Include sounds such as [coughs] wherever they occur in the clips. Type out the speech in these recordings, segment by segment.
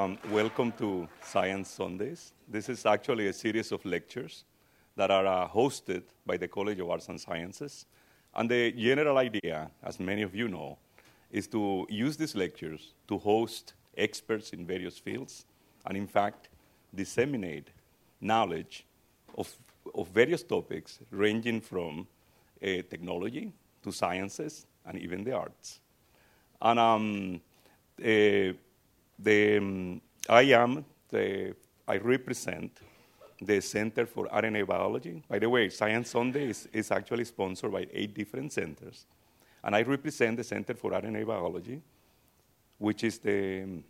um, welcome to Science Sundays. This is actually a series of lectures that are uh, hosted by the College of Arts and Sciences. And the general idea, as many of you know, is to use these lectures to host experts in various fields and, in fact, disseminate knowledge of, of various topics ranging from uh, technology to sciences and even the arts. And um, uh, the, um, I am, the, I represent the Center for RNA Biology. By the way, Science Sunday is, is actually sponsored by eight different centers. And I represent the Center for RNA Biology, which is the,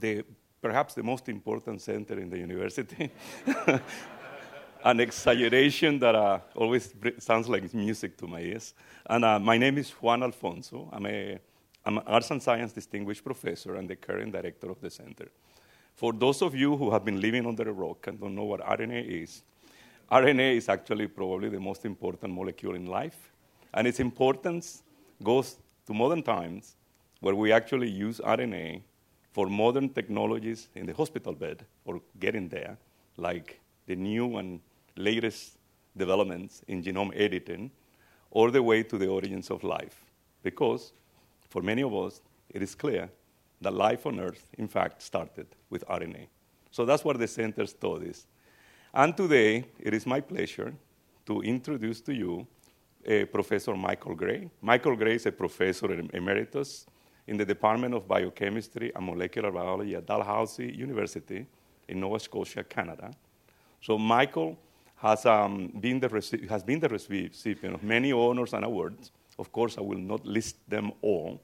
the perhaps the most important center in the university. [laughs] An exaggeration that uh, always sounds like music to my ears. And uh, my name is Juan Alfonzo. I'm a I'm an arts and science distinguished professor and the current director of the center. For those of you who have been living under a rock and don't know what RNA is, RNA is actually probably the most important molecule in life. And its importance goes to modern times where we actually use RNA for modern technologies in the hospital bed or getting there, like the new and latest developments in genome editing, all the way to the origins of life. Because for many of us, it is clear that life on Earth, in fact, started with RNA. So that's what the center studies. And today, it is my pleasure to introduce to you uh, Professor Michael Gray. Michael Gray is a professor emeritus in the Department of Biochemistry and Molecular Biology at Dalhousie University in Nova Scotia, Canada. So Michael has, um, been, the reci- has been the recipient of many honors and awards, of course, I will not list them all.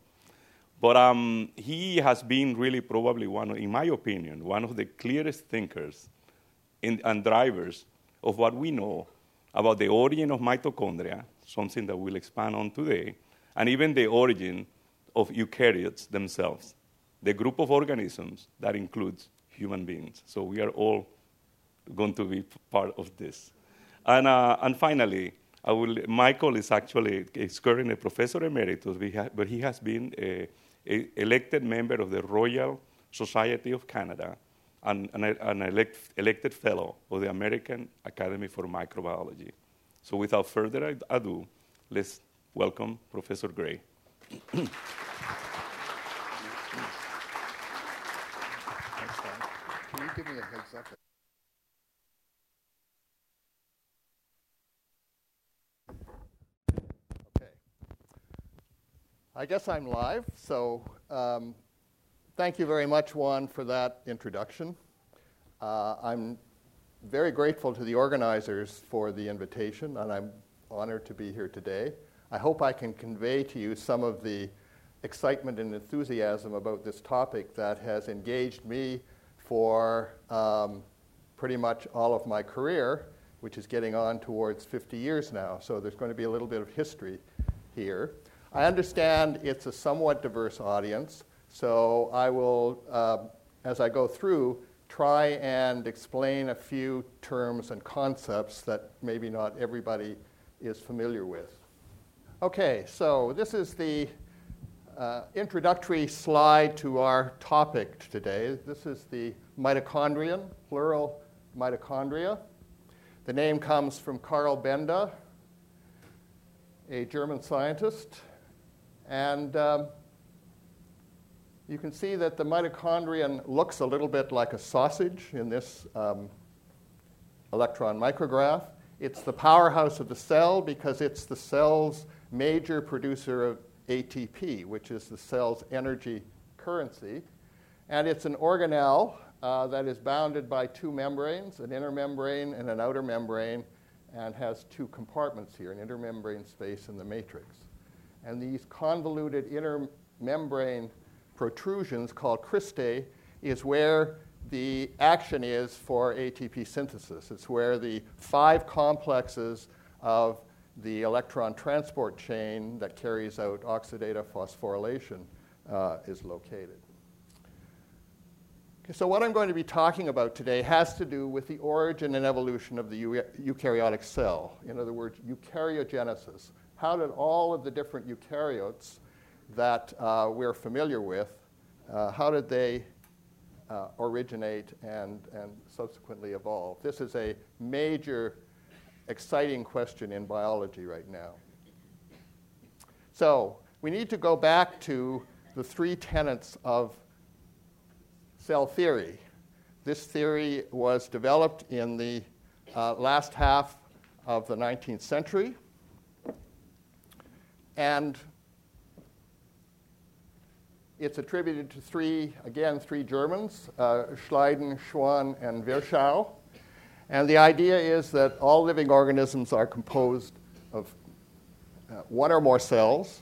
But um, he has been really probably one, in my opinion, one of the clearest thinkers in, and drivers of what we know about the origin of mitochondria, something that we'll expand on today, and even the origin of eukaryotes themselves, the group of organisms that includes human beings. So we are all going to be part of this. And, uh, and finally, will, Michael is actually is currently a professor emeritus, but he has been a, a elected member of the Royal Society of Canada and an, elect, elected fellow of the American Academy for Microbiology. So without further ado, let's welcome Professor Gray. Can you give me a heads up? I guess I'm live, so um, thank you very much, Juan, for that introduction. Uh, I'm very grateful to the organizers for the invitation, and I'm honored to be here today. I hope I can convey to you some of the excitement and enthusiasm about this topic that has engaged me for um, pretty much all of my career, which is getting on towards 50 years now. So there's going to be a little bit of history here. I understand it's a somewhat diverse audience, so I will, uh, as I go through, try and explain a few terms and concepts that maybe not everybody is familiar with. Okay, so this is the uh, introductory slide to our topic today. This is the mitochondrion, plural mitochondria. The name comes from Carl Benda, a German scientist and um, you can see that the mitochondrion looks a little bit like a sausage in this um, electron micrograph. It's the powerhouse of the cell because it's the cell's major producer of ATP, which is the cell's energy currency. And it's an organelle uh, that is bounded by two membranes, an inner membrane and an outer membrane, and has two compartments here, an intermembrane space and the matrix. And these convoluted inner membrane protrusions called cristae is where the action is for ATP synthesis. It's where the five complexes of the electron transport chain that carries out oxidative phosphorylation uh, is located. Okay, so, what I'm going to be talking about today has to do with the origin and evolution of the eukaryotic cell. In other words, eukaryogenesis how did all of the different eukaryotes that uh, we're familiar with, uh, how did they uh, originate and, and subsequently evolve? This is a major, exciting question in biology right now. So, we need to go back to the three tenets of cell theory. This theory was developed in the uh, last half of the 19th century. And it's attributed to three, again, three Germans, uh, Schleiden, Schwann, and Virchow. And the idea is that all living organisms are composed of uh, one or more cells.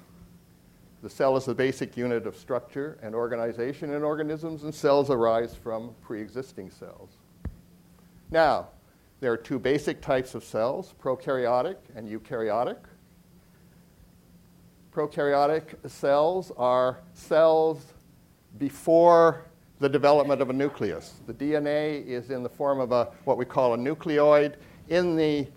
The cell is the basic unit of structure and organization in organisms, and cells arise from pre existing cells. Now, there are two basic types of cells prokaryotic and eukaryotic. Prokaryotic cells are cells before the development of a nucleus. The DNA is in the form of a, what we call a nucleoid in the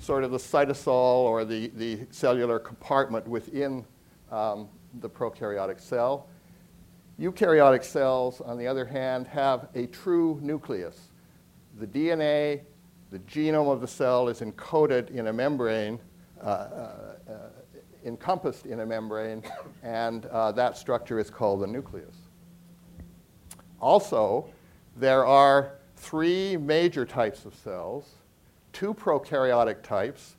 sort of the cytosol or the, the cellular compartment within um, the prokaryotic cell. Eukaryotic cells, on the other hand, have a true nucleus. The DNA, the genome of the cell is encoded in a membrane, uh, uh, uh encompassed in a membrane, and uh, that structure is called the nucleus. Also, there are three major types of cells two prokaryotic types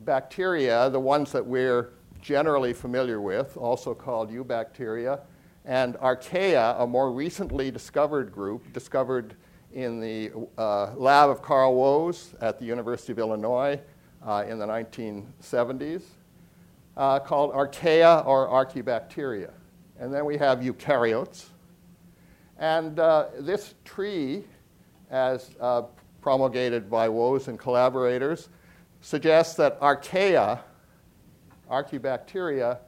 bacteria, the ones that we're generally familiar with, also called eubacteria, and archaea, a more recently discovered group, discovered in the uh, lab of Carl Woese at the University of Illinois uh, in the 1970s uh, called archaea or archaebacteria. And then we have eukaryotes. And uh, this tree, as uh, promulgated by Woese and collaborators, suggests that archaea, archaebacteria,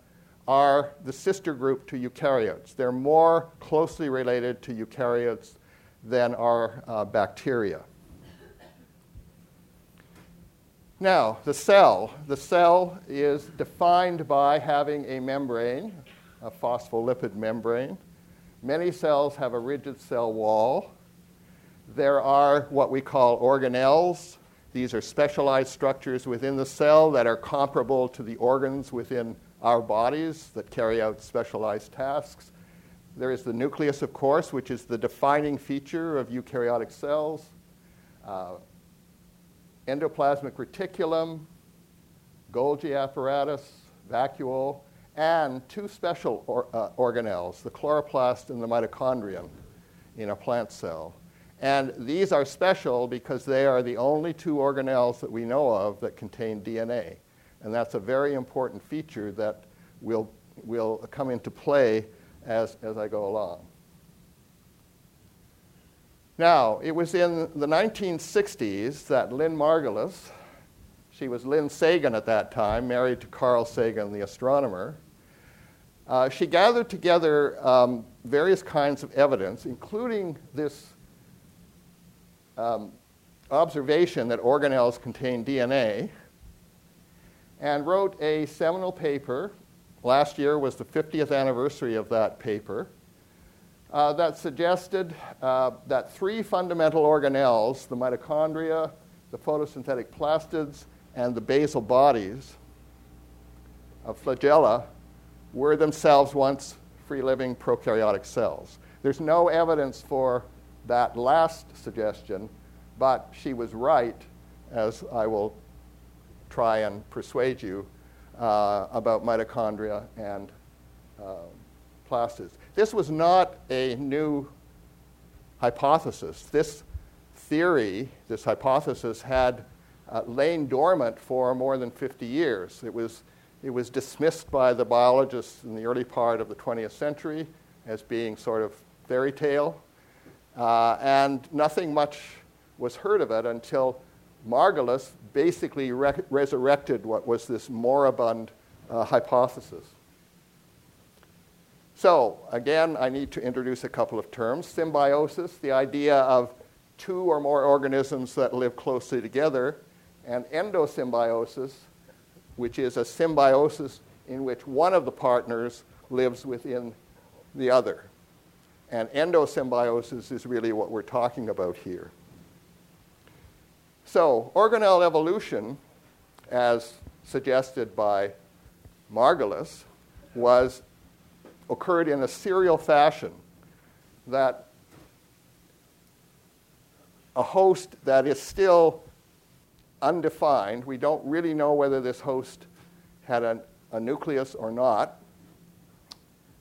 are the sister group to eukaryotes. They're more closely related to eukaryotes than are uh, bacteria. Now, the cell. The cell is defined by having a membrane, a phospholipid membrane. Many cells have a rigid cell wall. There are what we call organelles. These are specialized structures within the cell that are comparable to the organs within our bodies that carry out specialized tasks. There is the nucleus, of course, which is the defining feature of eukaryotic cells. Uh, endoplasmic reticulum, Golgi apparatus, vacuole, and two special or, uh, organelles, the chloroplast and the mitochondrion in a plant cell. And these are special because they are the only two organelles that we know of that contain DNA. And that's a very important feature that will, will come into play as, as I go along. Now, it was in the 1960s that Lynn Margulis, she was Lynn Sagan at that time, married to Carl Sagan, the astronomer, uh, she gathered together um, various kinds of evidence, including this um, observation that organelles contain DNA, and wrote a seminal paper. Last year was the 50th anniversary of that paper uh, that suggested uh, that three fundamental organelles, the mitochondria, the photosynthetic plastids, and the basal bodies of flagella, were themselves once free living prokaryotic cells. There's no evidence for that last suggestion, but she was right, as I will try and persuade you uh, about mitochondria and uh, plastids. This was not a new hypothesis. This theory, this hypothesis, had uh, lain dormant for more than 50 years. It was, it was dismissed by the biologists in the early part of the 20th century as being sort of fairy tale, uh, and nothing much was heard of it until Margulis basically re- resurrected what was this moribund uh, hypothesis. So, again, I need to introduce a couple of terms. Symbiosis, the idea of two or more organisms that live closely together, and endosymbiosis, which is a symbiosis in which one of the partners lives within the other. And endosymbiosis is really what we're talking about here. So, organelle evolution, as suggested by Margulis, was occurred in a serial fashion that a host that is still undefined, we don't really know whether this host had a, a nucleus or not,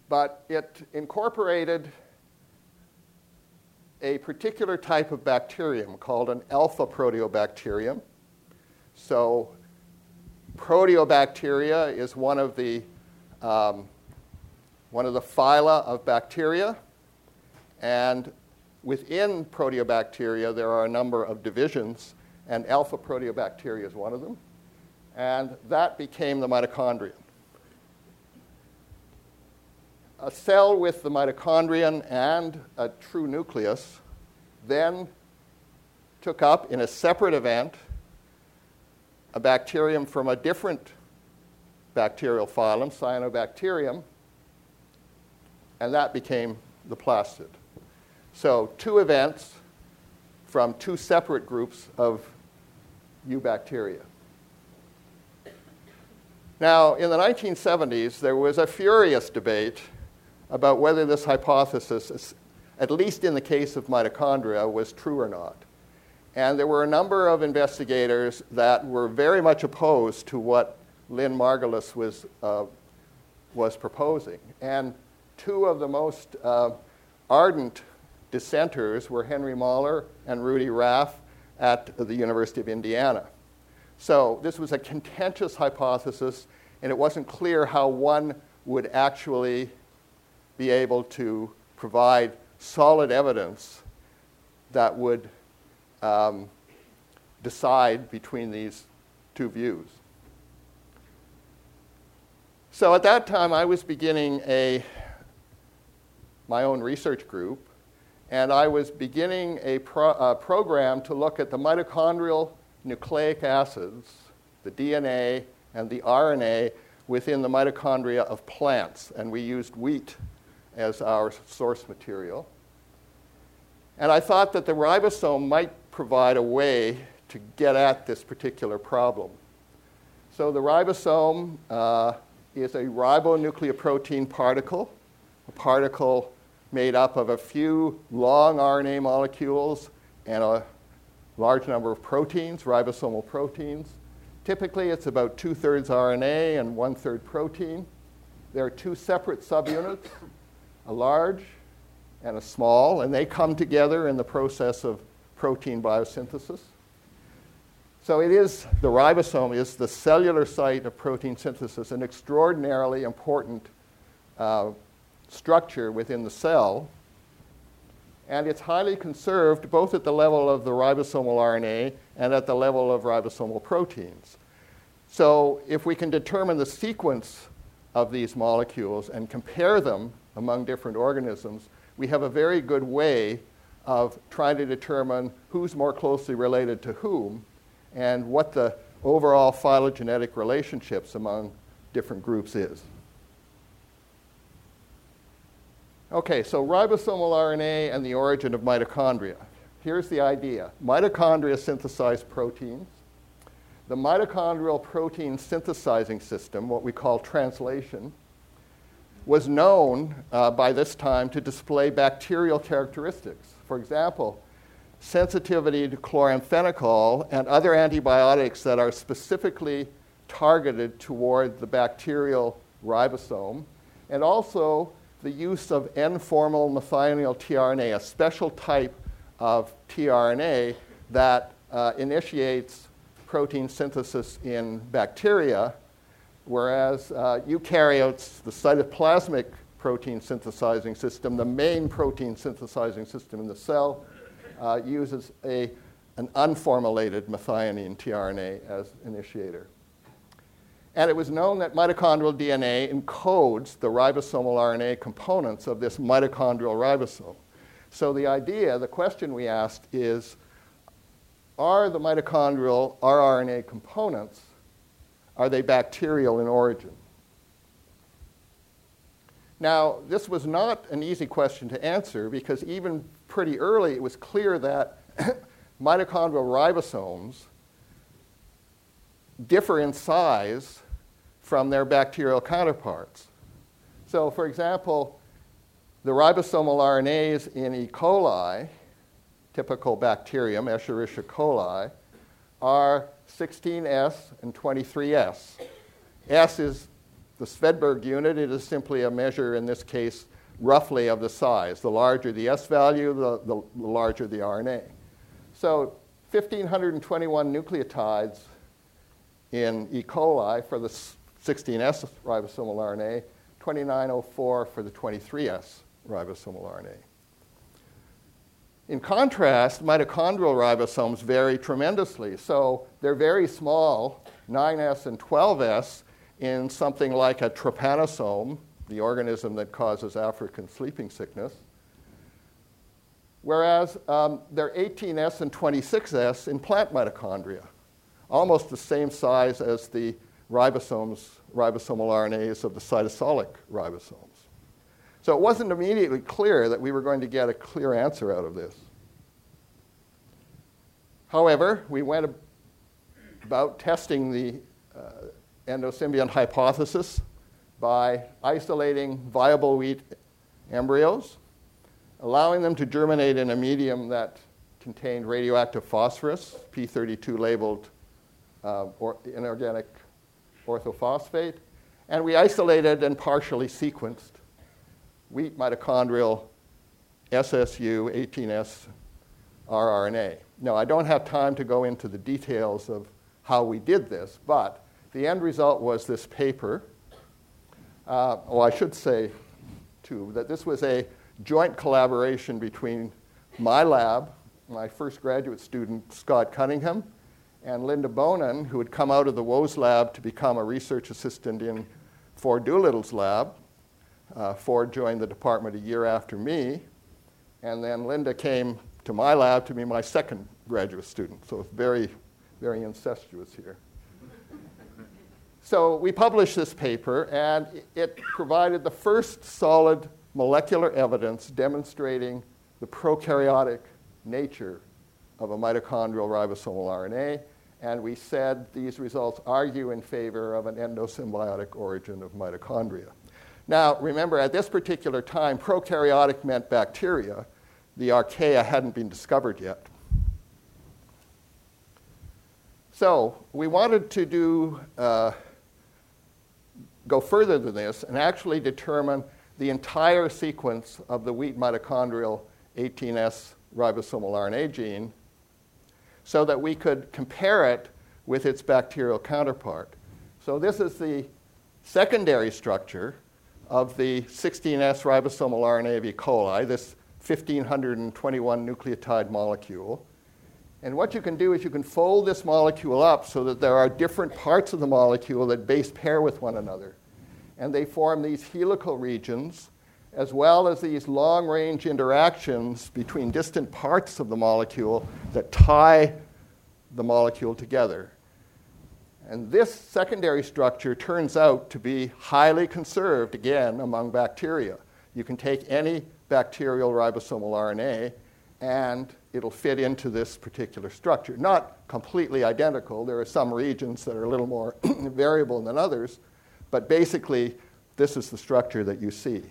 but it incorporated a particular type of bacterium called an alpha proteobacterium. So, proteobacteria is one of the um, one of the phyla of bacteria, and within proteobacteria there are a number of divisions, and alpha proteobacteria is one of them, and that became the mitochondrion. A cell with the mitochondrion and a true nucleus then took up in a separate event a bacterium from a different bacterial phylum, Cyanobacterium, and that became the plastid. So, two events from two separate groups of eubacteria. Now, in the 1970s, there was a furious debate about whether this hypothesis, at least in the case of mitochondria, was true or not. And there were a number of investigators that were very much opposed to what Lynn Margulis was, uh, was proposing. And two of the most uh, ardent dissenters were Henry Mahler and Rudy Raff at the University of Indiana. So this was a contentious hypothesis, and it wasn't clear how one would actually be able to provide solid evidence that would um, decide between these two views. So at that time, I was beginning a my own research group, and I was beginning a pro- program to look at the mitochondrial nucleic acids, the DNA and the RNA within the mitochondria of plants, and we used wheat as our source material. And I thought that the ribosome might provide a way to get at this particular problem. So the ribosome uh, is a ribonucleoprotein particle a particle made up of a few long RNA molecules and a large number of proteins, ribosomal proteins. Typically, it's about two thirds RNA and one third protein. There are two separate subunits, a large and a small, and they come together in the process of protein biosynthesis. So it is, the ribosome is the cellular site of protein synthesis, an extraordinarily important uh, structure within the cell. And it's highly conserved both at the level of the ribosomal RNA and at the level of ribosomal proteins. So, if we can determine the sequence of these molecules and compare them among different organisms, we have a very good way of trying to determine who's more closely related to whom and what the overall phylogenetic relationships among different groups is. Okay, so ribosomal RNA and the origin of mitochondria. Here's the idea mitochondria synthesize proteins. The mitochondrial protein synthesizing system, what we call translation, was known uh, by this time to display bacterial characteristics. For example, sensitivity to chloramphenicol and other antibiotics that are specifically targeted toward the bacterial ribosome, and also the use of N-formyl methionine tRNA, a special type of tRNA that uh, initiates protein synthesis in bacteria, whereas uh, eukaryotes, the cytoplasmic protein synthesizing system, the main protein synthesizing system in the cell, uh, uses a, an unformylated methionine tRNA as initiator. And it was known that mitochondrial DNA encodes the ribosomal RNA components of this mitochondrial ribosome. So the idea, the question we asked is are the mitochondrial rRNA components are they bacterial in origin? Now, this was not an easy question to answer because even pretty early it was clear that [coughs] mitochondrial ribosomes differ in size from their bacterial counterparts. So, for example, the ribosomal RNAs in E. coli, typical bacterium, Escherichia coli, are 16S and 23S. S is the Svedberg unit. It is simply a measure, in this case, roughly of the size. The larger the S value, the, the, the larger the RNA. So 1,521 nucleotides in E. coli for the 16S ribosomal RNA, 2904 for the 23S ribosomal RNA. In contrast, mitochondrial ribosomes vary tremendously. So they're very small, 9S and 12S, in something like a trypanosome, the organism that causes African sleeping sickness. Whereas um, they're 18S and 26S in plant mitochondria, almost the same size as the ribosomes, ribosomal RNAs of the cytosolic ribosomes. So it wasn't immediately clear that we were going to get a clear answer out of this. However, we went about testing the uh, endosymbiont hypothesis by isolating viable wheat embryos, allowing them to germinate in a medium that contained radioactive phosphorus, P32 labeled uh, or inorganic orthophosphate, and we isolated and partially sequenced wheat mitochondrial SSU 18S rRNA. Now, I don't have time to go into the details of how we did this, but the end result was this paper. Uh, oh, I should say, too, that this was a joint collaboration between my lab, my first graduate student, Scott Cunningham, and Linda Bonen, who had come out of the Woese lab to become a research assistant in Ford Doolittle's lab. Uh, Ford joined the department a year after me, and then Linda came to my lab to be my second graduate student. So it's very, very incestuous here. so we published this paper, and it provided the first solid molecular evidence demonstrating the prokaryotic nature of a mitochondrial ribosomal RNA and we said these results argue in favor of an endosymbiotic origin of mitochondria. Now, remember, at this particular time, prokaryotic meant bacteria. The archaea hadn't been discovered yet. So, we wanted to do, uh, go further than this and actually determine the entire sequence of the wheat mitochondrial 18S ribosomal RNA gene so that we could compare it with its bacterial counterpart. So, this is the secondary structure of the 16S ribosomal RNA of E. coli, this 1521 nucleotide molecule. And what you can do is you can fold this molecule up so that there are different parts of the molecule that base pair with one another. And they form these helical regions as well as these long range interactions between distant parts of the molecule that tie the molecule together. And this secondary structure turns out to be highly conserved, again, among bacteria. You can take any bacterial ribosomal RNA and it'll fit into this particular structure. Not completely identical, there are some regions that are a little more [coughs] variable than others, but basically, this is the structure that you see.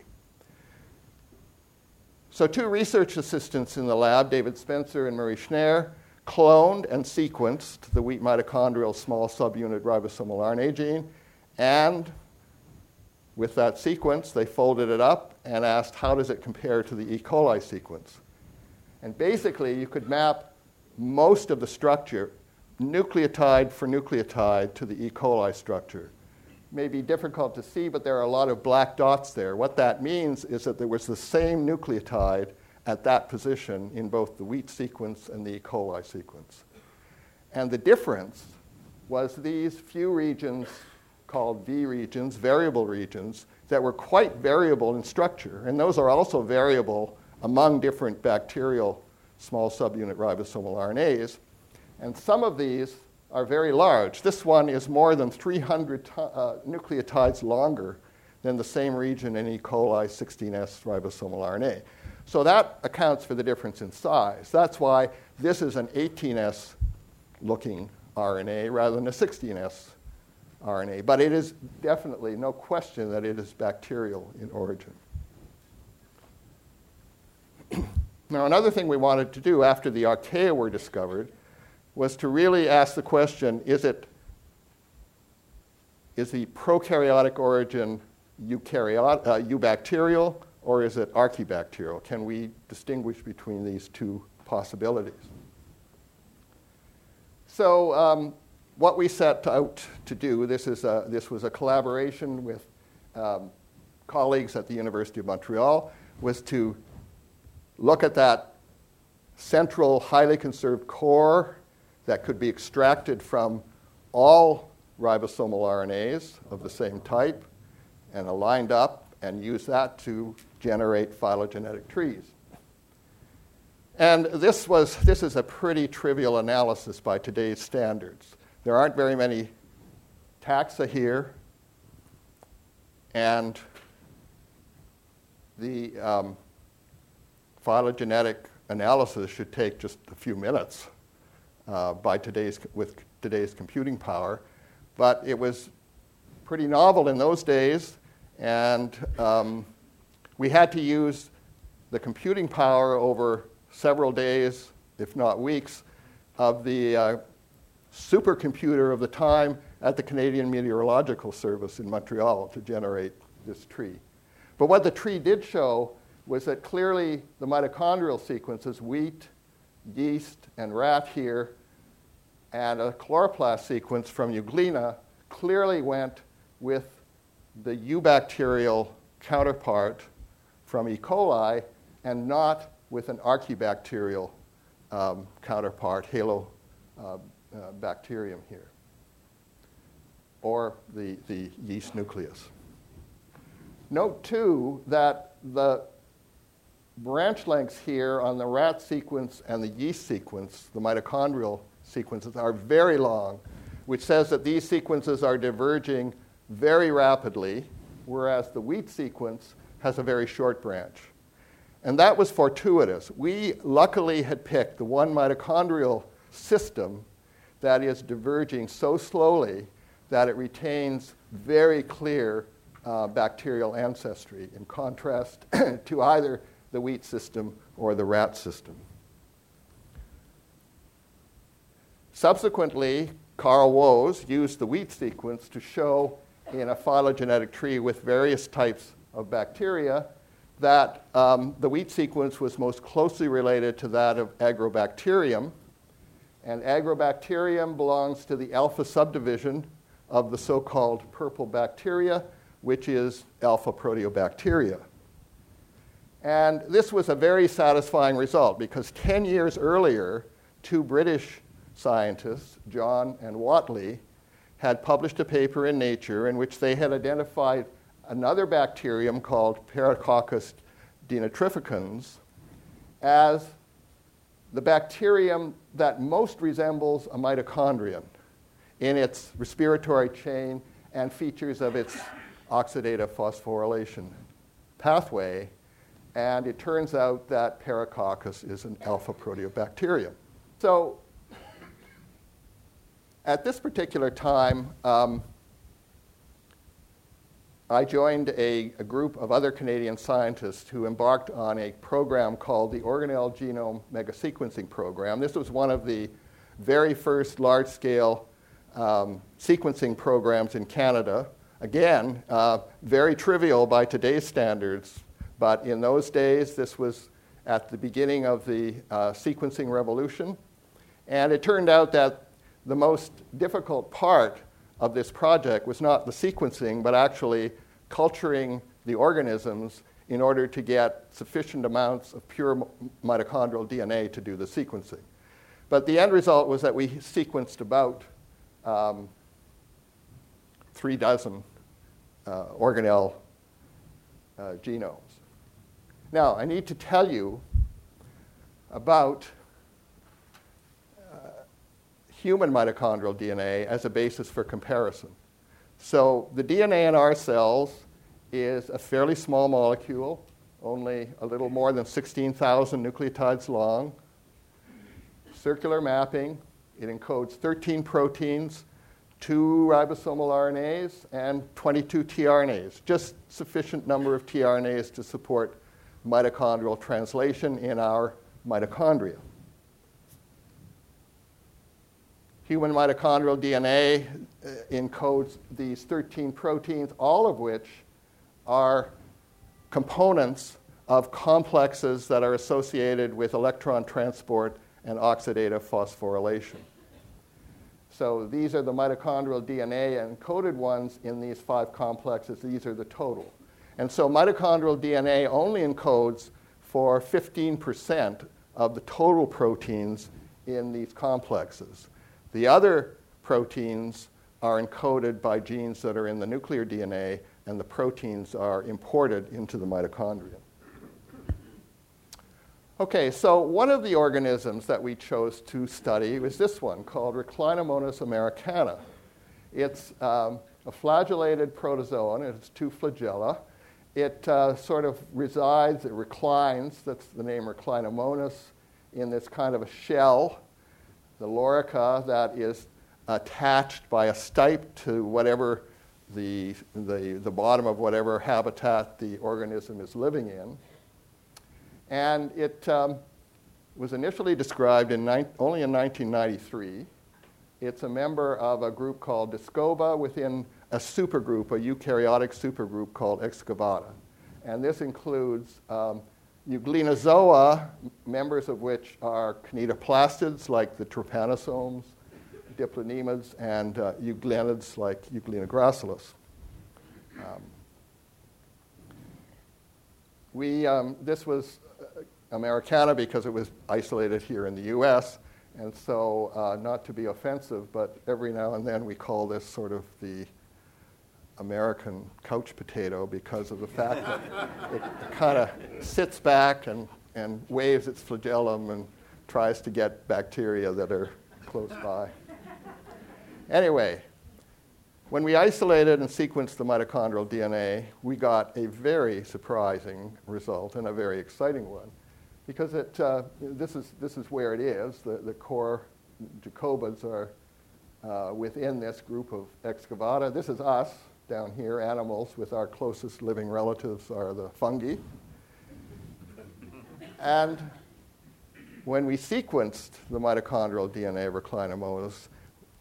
So, two research assistants in the lab, David Spencer and Murray Schnare, cloned and sequenced the wheat mitochondrial small subunit ribosomal RNA gene, and with that sequence, they folded it up and asked how does it compare to the E. coli sequence. And basically, you could map most of the structure, nucleotide for nucleotide, to the E. coli structure may be difficult to see, but there are a lot of black dots there. What that means is that there was the same nucleotide at that position in both the wheat sequence and the E. coli sequence. And the difference was these few regions called V regions, variable regions, that were quite variable in structure. And those are also variable among different bacterial small subunit ribosomal RNAs. And some of these are very large. This one is more than 300 uh, nucleotides longer than the same region in E. coli 16S ribosomal RNA. So that accounts for the difference in size. That's why this is an 18S looking RNA rather than a 16S RNA. But it is definitely no question that it is bacterial in origin. [clears throat] now, another thing we wanted to do after the archaea were discovered was to really ask the question is it is the prokaryotic origin eukaryot, uh, eubacterial or is it archaebacterial? Can we distinguish between these two possibilities? So, um, what we set out to do, this, is a, this was a collaboration with um, colleagues at the University of Montreal, was to look at that central, highly conserved core that could be extracted from all ribosomal RNAs of the same type and aligned up and use that to generate phylogenetic trees. And this, was, this is a pretty trivial analysis by today's standards. There aren't very many taxa here, and the um, phylogenetic analysis should take just a few minutes uh, by today's, with today's computing power. But it was pretty novel in those days, and um, we had to use the computing power over several days, if not weeks, of the uh, supercomputer of the time at the Canadian Meteorological Service in Montreal to generate this tree. But what the tree did show was that clearly the mitochondrial sequences, wheat, yeast, and rat here, and a chloroplast sequence from Euglena clearly went with the eubacterial counterpart from E. coli and not with an archaebacterial um, counterpart, halobacterium uh, uh, here, or the, the yeast nucleus. Note too that the branch lengths here on the rat sequence and the yeast sequence, the mitochondrial sequences, are very long, which says that these sequences are diverging very rapidly, whereas the wheat sequence has a very short branch. And that was fortuitous. We luckily had picked the one mitochondrial system that is diverging so slowly that it retains very clear uh, bacterial ancestry, in contrast [clears throat] to either the wheat system or the rat system. Subsequently, Carl Woese used the wheat sequence to show in a phylogenetic tree with various types of bacteria that um, the wheat sequence was most closely related to that of Agrobacterium. And Agrobacterium belongs to the alpha subdivision of the so called purple bacteria, which is alpha proteobacteria. And this was a very satisfying result because 10 years earlier, two British scientists, John and Whatley, had published a paper in Nature in which they had identified another bacterium called Paracoccus denitrificans as the bacterium that most resembles a mitochondrion in its respiratory chain and features of its oxidative phosphorylation pathway. And it turns out that Paracoccus is an alpha proteobacterium. So at this particular time, um, I joined a, a, group of other Canadian scientists who embarked on a program called the Organelle Genome Megasequencing Program. This was one of the very first large scale um, sequencing programs in Canada. Again, uh, very trivial by today's standards, but in those days, this was at the beginning of the uh, sequencing revolution. And it turned out that the most difficult part of this project was not the sequencing, but actually culturing the organisms in order to get sufficient amounts of pure mitochondrial DNA to do the sequencing. But the end result was that we sequenced about um, three dozen uh, organelle uh, genomes. Now, I need to tell you about human mitochondrial DNA as a basis for comparison. So the DNA in our cells is a fairly small molecule, only a little more than 16,000 nucleotides long. Circular mapping, it encodes 13 proteins, two ribosomal RNAs, and 22 tRNAs, just sufficient number of tRNAs to support mitochondrial translation in our mitochondria. Human mitochondrial DNA uh, encodes these 13 proteins, all of which are components of complexes that are associated with electron transport and oxidative phosphorylation. So these are the mitochondrial DNA encoded ones in these five complexes. These are the total. And so mitochondrial DNA only encodes for 15% of the total proteins in these complexes. The other proteins are encoded by genes that are in the nuclear DNA, and the proteins are imported into the mitochondria. Okay, so one of the organisms that we chose to study was this one called Reclinomonas americana. It's um, a flagellated protozoan, it has two flagella. It uh, sort of resides, it reclines, that's the name Reclinomonas, in this kind of a shell the lorica that is attached by a stipe to whatever the, the, the bottom of whatever habitat the organism is living in. And it um, was initially described in ni- only in 1993. It's a member of a group called Discoba within a supergroup, a eukaryotic supergroup called Excavata. And this includes um, Euglenozoa, members of which are kinetoplastids like the trypanosomes, diplonemas, and uh, euglenids like Euglena gracilis. Um, we, um, this was uh, Americana because it was isolated here in the US, and so uh, not to be offensive, but every now and then we call this sort of the American couch potato because of the fact that it, kind of sits back and, and waves its flagellum and tries to get bacteria that are close by. Anyway, when we isolated and sequenced the mitochondrial DNA, we got a very surprising result and a very exciting one because it, uh, this, is, this is where it is. The, the core Jakobids are uh, within this group of excavata. This is us down here, animals, with our closest living relatives are the fungi. and when we sequenced the mitochondrial DNA of Reclinomonas,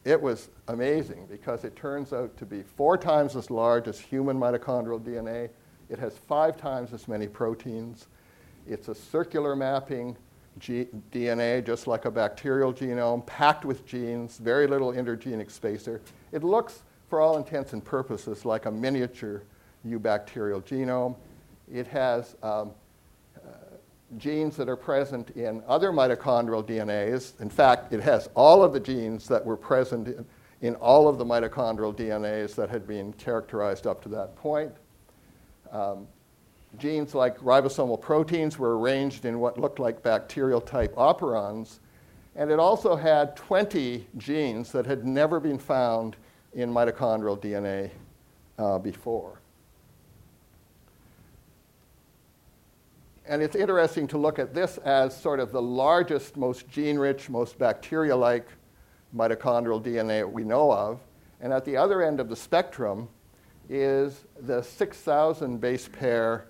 it was amazing because it turns out to be four times as large as human mitochondrial DNA. It has five times as many proteins. It's a circular mapping G- DNA, just like a bacterial genome, packed with genes, very little intergenic spacer. It looks for all intents and purposes, like a miniature eubacterial genome. It has um, uh, genes that are present in other mitochondrial DNAs. In fact, it has all of the genes that were present in, in all of the mitochondrial DNAs that had been characterized up to that point. Um, genes like ribosomal proteins were arranged in what looked like bacterial type operons. And it also had 20 genes that had never been found in mitochondrial DNA uh, before. And it's interesting to look at this as sort of the largest, most gene rich, most bacteria like mitochondrial DNA we know of. And at the other end of the spectrum is the 6,000 base pair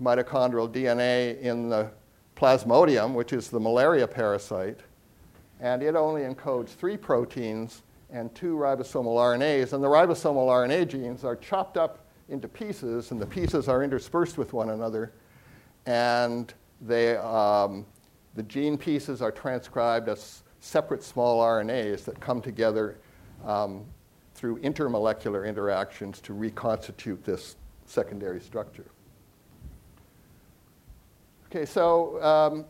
mitochondrial DNA in the Plasmodium, which is the malaria parasite. And it only encodes three proteins and two ribosomal RNAs. And the ribosomal RNA genes are chopped up into pieces, and the pieces are interspersed with one another. And they, um, the gene pieces are transcribed as separate small RNAs that come together um, through intermolecular interactions to reconstitute this secondary structure. Okay, so um,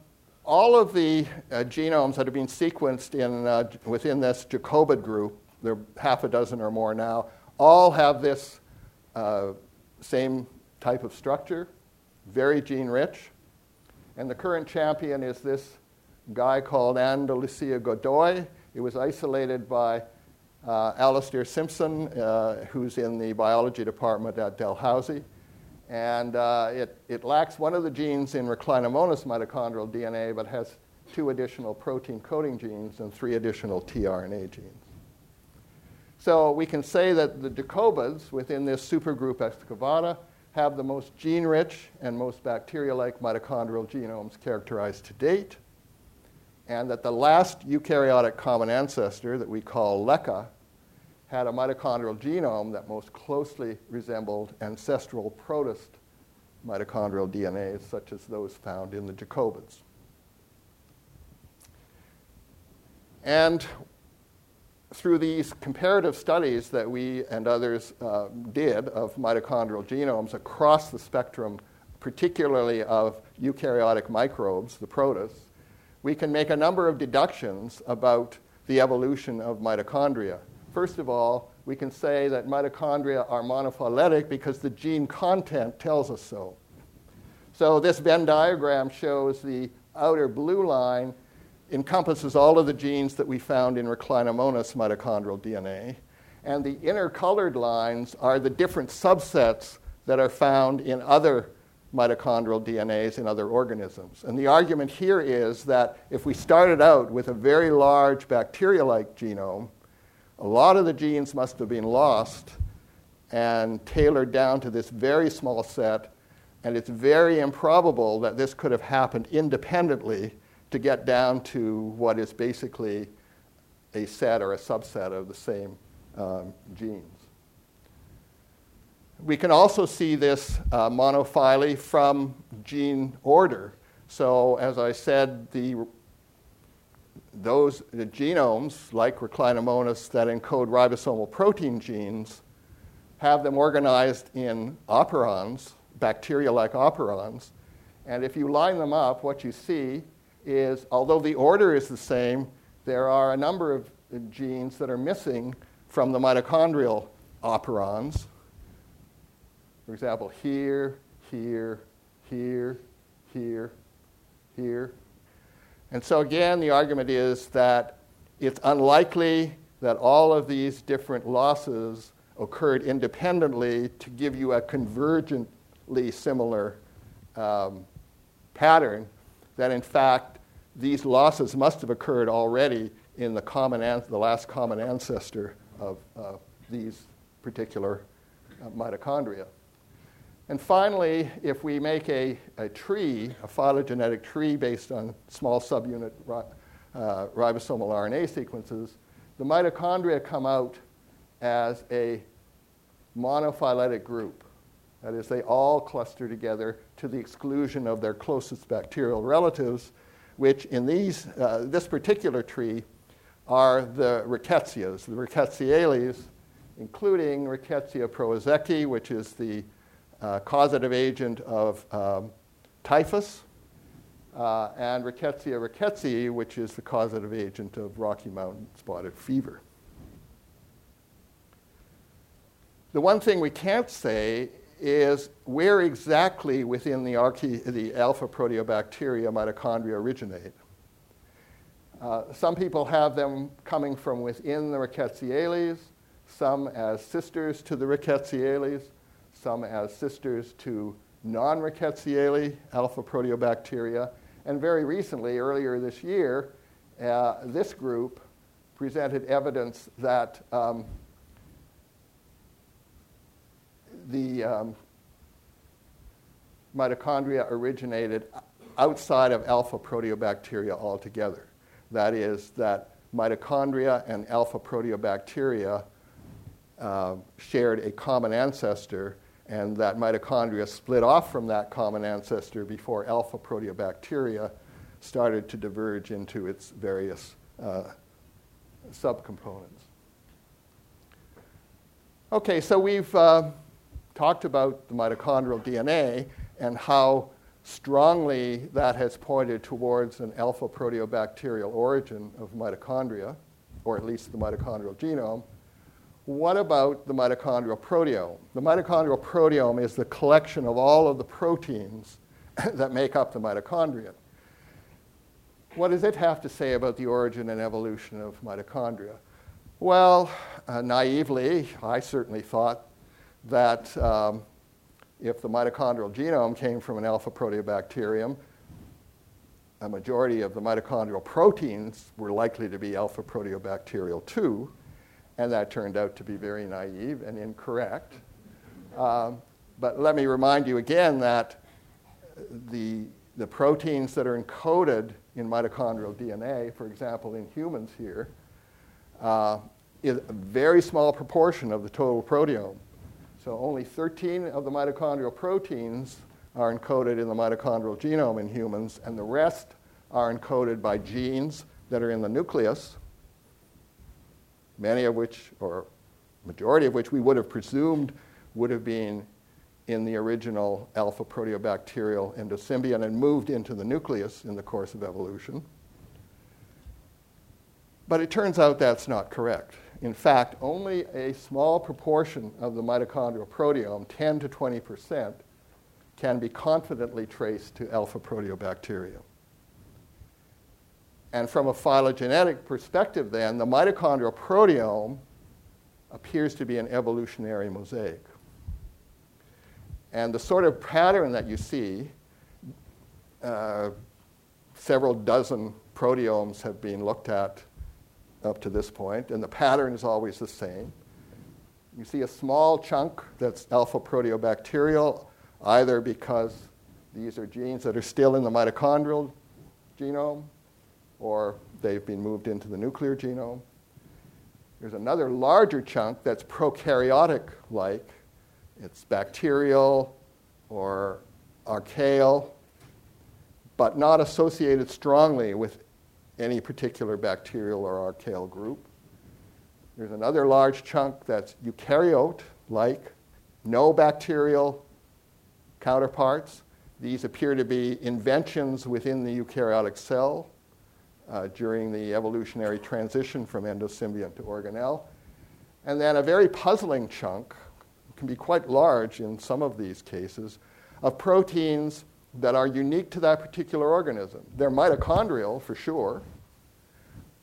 all of the uh, genomes that have been sequenced in, uh, within this Jakobid group, there are half a dozen or more now, all have this uh, same type of structure, very gene rich. And the current champion is this guy called Andalucia godoyi. It was isolated by uh, Alastair Simpson, uh, who's in the biology department at Dalhousie. And uh, it, it lacks one of the genes in reclinomonas mitochondrial DNA, but has two additional protein coding genes and three additional tRNA genes. So we can say that the Jakobids within this supergroup excavata have the most gene rich and most bacteria like mitochondrial genomes characterized to date, and that the last eukaryotic common ancestor that we call LECA had a mitochondrial genome that most closely resembled ancestral protist mitochondrial DNAs, such as those found in the Jakobids. And through these comparative studies that we and others uh, did of mitochondrial genomes across the spectrum, particularly of eukaryotic microbes, the protists, we can make a number of deductions about the evolution of mitochondria. First of all, we can say that mitochondria are monophyletic because the gene content tells us so. So, this Venn diagram shows the outer blue line encompasses all of the genes that we found in reclinomonas mitochondrial DNA, and the inner colored lines are the different subsets that are found in other mitochondrial DNAs in other organisms. And the argument here is that if we started out with a very large bacteria like genome, a lot of the genes must have been lost and tailored down to this very small set, and it's very improbable that this could have happened independently to get down to what is basically a set or a subset of the same um, genes. We can also see this uh, monophyly from gene order. So, as I said, the those genomes, like reclinomonas, that encode ribosomal protein genes, have them organized in operons, bacteria like operons. And if you line them up, what you see is although the order is the same, there are a number of genes that are missing from the mitochondrial operons. For example, here, here, here, here, here, and so, again, the argument is that it's unlikely that all of these different losses occurred independently to give you a convergently similar um, pattern, that in fact, these losses must have occurred already in the, common an- the last common ancestor of uh, these particular uh, mitochondria. And finally, if we make a, a tree, a phylogenetic tree based on small subunit uh, ribosomal RNA sequences, the mitochondria come out as a monophyletic group. That is, they all cluster together to the exclusion of their closest bacterial relatives, which in these, uh, this particular tree are the rickettsias, the rickettsiales, including Rickettsia prowazekii, which is the uh, causative agent of um, typhus, uh, and Rickettsia rickettsii, which is the causative agent of Rocky Mountain spotted fever. The one thing we can't say is where exactly within the, arche- the alpha proteobacteria mitochondria originate. Uh, some people have them coming from within the Rickettsiales, some as sisters to the Rickettsiales, some as sisters to non Rickettsia alpha proteobacteria. And very recently, earlier this year, uh, this group presented evidence that um, the um, mitochondria originated outside of alpha proteobacteria altogether. That is, that mitochondria and alpha proteobacteria uh, shared a common ancestor and that mitochondria split off from that common ancestor before alpha proteobacteria started to diverge into its various uh, subcomponents. Okay, so we've uh, talked about the mitochondrial DNA and how strongly that has pointed towards an alpha proteobacterial origin of mitochondria, or at least the mitochondrial genome. What about the mitochondrial proteome? The mitochondrial proteome is the collection of all of the proteins [coughs] that make up the mitochondria. What does it have to say about the origin and evolution of mitochondria? Well, uh, naively, I certainly thought that um, if the mitochondrial genome came from an alpha proteobacterium, a majority of the mitochondrial proteins were likely to be alpha proteobacterial too, and that turned out to be very naive and incorrect. Um, but let me remind you again that the, the proteins that are encoded in mitochondrial DNA, for example, in humans here, uh, is a very small proportion of the total proteome. So only 13 of the mitochondrial proteins are encoded in the mitochondrial genome in humans, and the rest are encoded by genes that are in the nucleus, many of which, or majority of which, we would have presumed would have been in the original alpha proteobacterial endosymbiont and moved into the nucleus in the course of evolution. But it turns out that's not correct. In fact, only a small proportion of the mitochondrial proteome, 10 to 20 percent, can be confidently traced to alpha proteobacterium. And from a phylogenetic perspective, then, the mitochondrial proteome appears to be an evolutionary mosaic. And the sort of pattern that you see, uh, several dozen proteomes have been looked at up to this point, and the pattern is always the same. You see a small chunk that's alpha proteobacterial, either because these are genes that are still in the mitochondrial genome, or they've been moved into the nuclear genome. There's another larger chunk that's prokaryotic like. It's bacterial or archaeal, but not associated strongly with any particular bacterial or archaeal group. There's another large chunk that's eukaryote like, no bacterial counterparts. These appear to be inventions within the eukaryotic cell uh, during the evolutionary transition from endosymbiont to organelle. And then a very puzzling chunk, can be quite large in some of these cases, of proteins that are unique to that particular organism. They're mitochondrial for sure,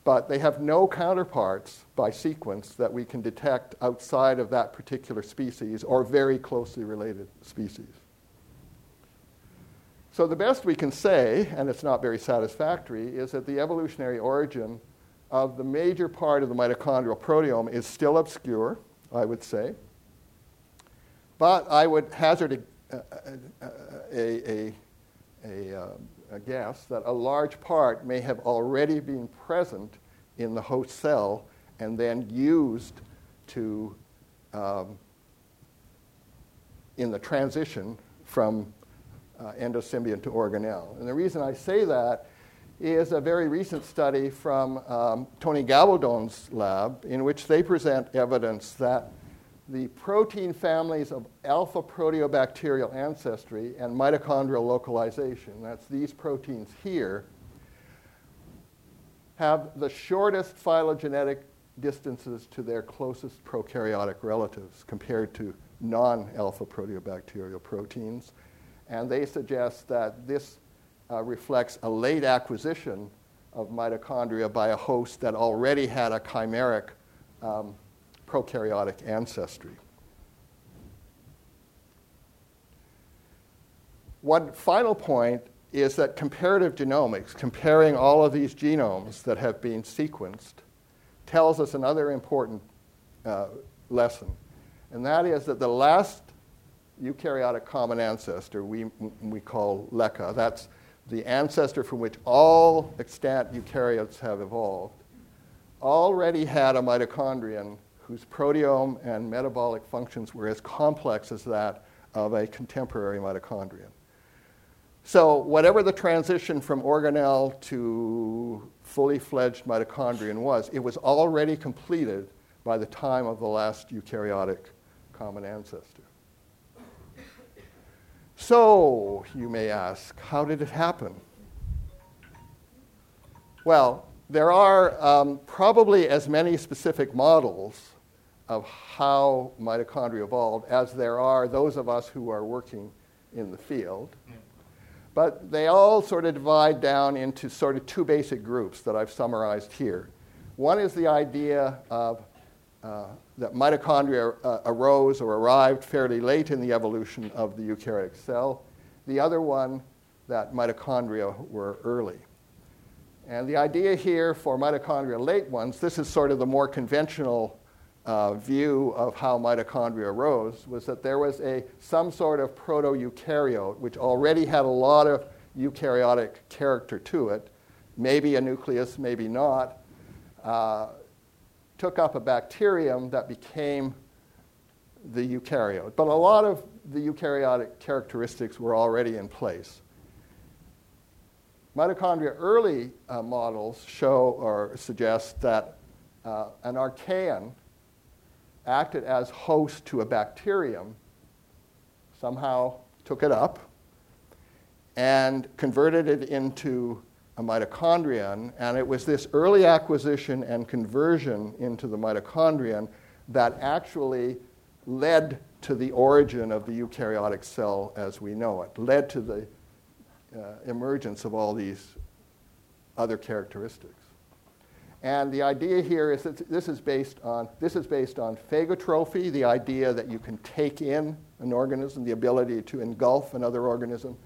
but they have no counterparts by sequence that we can detect outside of that particular species or very closely related species. So, the best we can say, and it's not very satisfactory, is that the evolutionary origin of the major part of the mitochondrial proteome is still obscure, I would say. But I would hazard a, a, a, a, a guess that a large part may have already been present in the host cell and then used to, um, in the transition from uh, endosymbiont to organelle. And the reason I say that is a very recent study from um, Tony Gabaldon's lab, in which they present evidence that the protein families of alpha proteobacterial ancestry and mitochondrial localization, that's these proteins here, have the shortest phylogenetic distances to their closest prokaryotic relatives compared to non alpha proteobacterial proteins and they suggest that this uh, reflects a late acquisition of mitochondria by a host that already had a chimeric um, prokaryotic ancestry. One final point is that comparative genomics, comparing all of these genomes that have been sequenced, tells us another important uh, lesson. And that is that the last eukaryotic common ancestor we, we call LECA. That's the ancestor from which all extant eukaryotes have evolved, already had a mitochondrion whose proteome and metabolic functions were as complex as that of a contemporary mitochondrion. So, whatever the transition from organelle to fully fledged mitochondrion was, it was already completed by the time of the last eukaryotic common ancestor. So, you may ask, how did it happen? Well, there are um, probably as many specific models of how mitochondria evolved as there are those of us who are working in the field. But they all sort of divide down into sort of two basic groups that I've summarized here. One is the idea of uh, that mitochondria uh, arose or arrived fairly late in the evolution of the eukaryotic cell. The other one, that mitochondria were early. And the idea here for mitochondria late ones, this is sort of the more conventional uh, view of how mitochondria arose, was that there was a, some sort of proto eukaryote which already had a lot of eukaryotic character to it, maybe a nucleus, maybe not, uh, took up a bacterium that became the eukaryote. But a lot of the eukaryotic characteristics were already in place. Mitochondria early uh, models show or suggest that uh, an archaean acted as host to a bacterium, somehow took it up, and converted it into a mitochondrion. And it was this early acquisition and conversion into the mitochondrion that actually led to the origin of the eukaryotic cell as we know it, led to the uh, emergence of all these other characteristics. And the idea here is that this is based on this is based on phagotrophy, the idea that you can take in an organism, the ability to engulf another organism.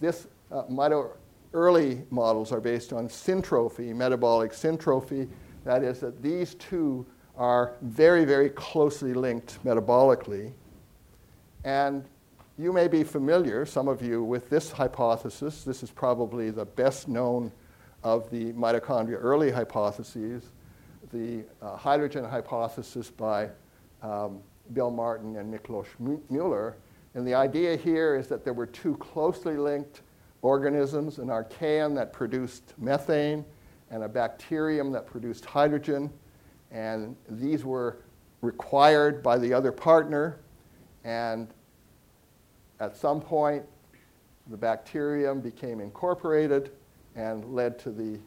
This uh, mito- early models are based on syntrophy, metabolic syntrophy. That is, that these two are very, very closely linked metabolically. And you may be familiar, some of you, with this hypothesis. This is probably the best known of the mitochondria early hypotheses, the uh, hydrogen hypothesis by um, Bill Martin and Miklos Mueller. And the idea here is that there were two closely linked organisms an archaean that produced methane and a bacterium that produced hydrogen. And these were required by the other partner. And at some point, the bacterium became incorporated and led to the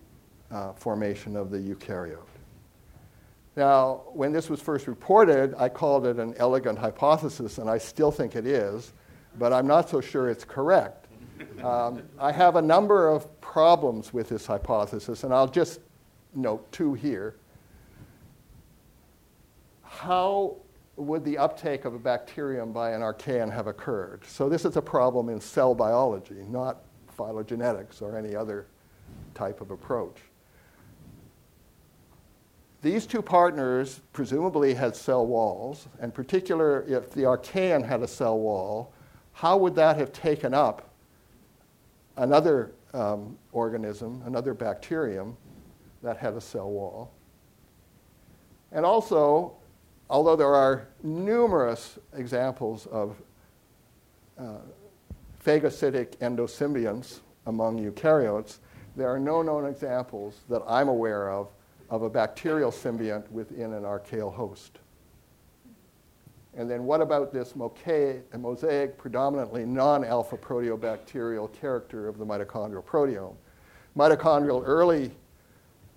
uh, formation of the eukaryote. Now, when this was first reported, I called it an elegant hypothesis, and I still think it is, but I'm not so sure it's correct. Um, I have a number of problems with this hypothesis, and I'll just note two here. How would the uptake of a bacterium by an archaean have occurred? So, this is a problem in cell biology, not phylogenetics or any other type of approach. These two partners presumably had cell walls, and particular if the archaean had a cell wall, how would that have taken up another um, organism, another bacterium that had a cell wall? And also, although there are numerous examples of uh, phagocytic endosymbionts among eukaryotes, there are no known examples that I'm aware of of a bacterial symbiont within an archaeal host. And then what about this mosaic, predominantly non-alpha proteobacterial character of the mitochondrial proteome? Mitochondrial early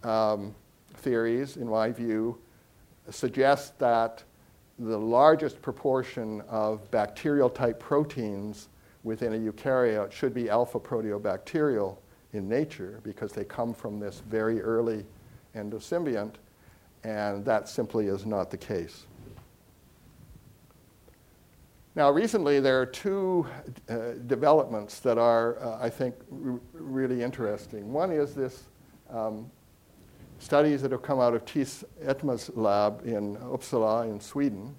um, theories, in my view, suggest that the largest proportion of bacterial type proteins within a eukaryote should be alpha proteobacterial in nature because they come from this very early endosymbiont, and that simply is not the case. Now, recently, there are two uh, developments that are, uh, I think, r- really interesting. One is this um, studies that have come out of Thies Ettema's lab in Uppsala in Sweden,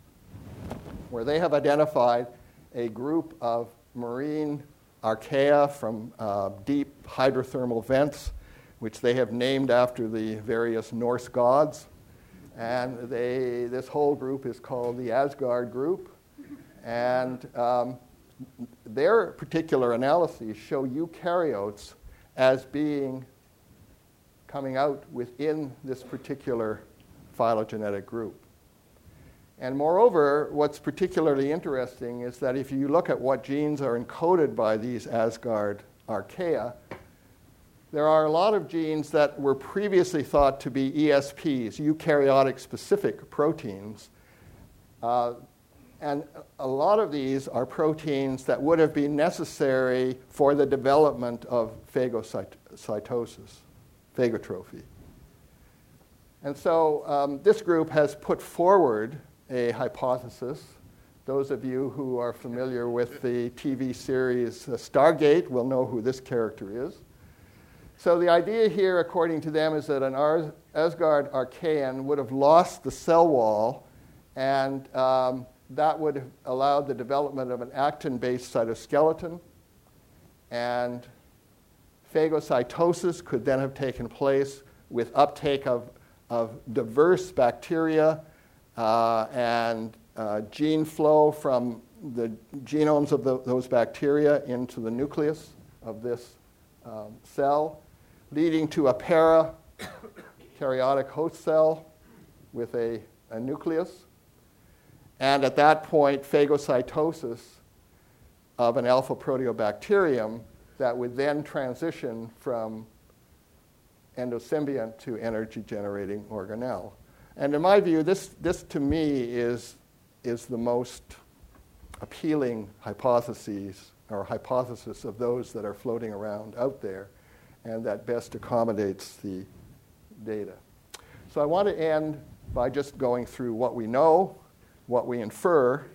where they have identified a group of marine archaea from uh, deep hydrothermal vents, which they have named after the various Norse gods. And they, this whole group is called the Asgard group. And um, their particular analyses show eukaryotes as being coming out within this particular phylogenetic group. And moreover, what's particularly interesting is that if you look at what genes are encoded by these Asgard archaea, there are a lot of genes that were previously thought to be ESPs, eukaryotic specific proteins. Uh, and a lot of these are proteins that would have been necessary for the development of phagocytosis, phagotrophy. And so um, this group has put forward a hypothesis. Those of you who are familiar with the TV series uh, Stargate will know who this character is. So the idea here, according to them, is that an Asgard Archaean would have lost the cell wall, and um, that would have allowed the development of an actin-based cytoskeleton, and phagocytosis could then have taken place with uptake of, of diverse bacteria uh, and uh, gene flow from the genomes of the, those bacteria into the nucleus of this um, cell, leading to a para-karyotic [coughs] host cell with a, a nucleus. And at that point, phagocytosis of an alpha proteobacterium that would then transition from endosymbiont to energy generating organelle. And in my view, this, this to me is, is the most appealing hypotheses or hypothesis of those that are floating around out there and that best accommodates the data. So I want to end by just going through what we know, what we infer,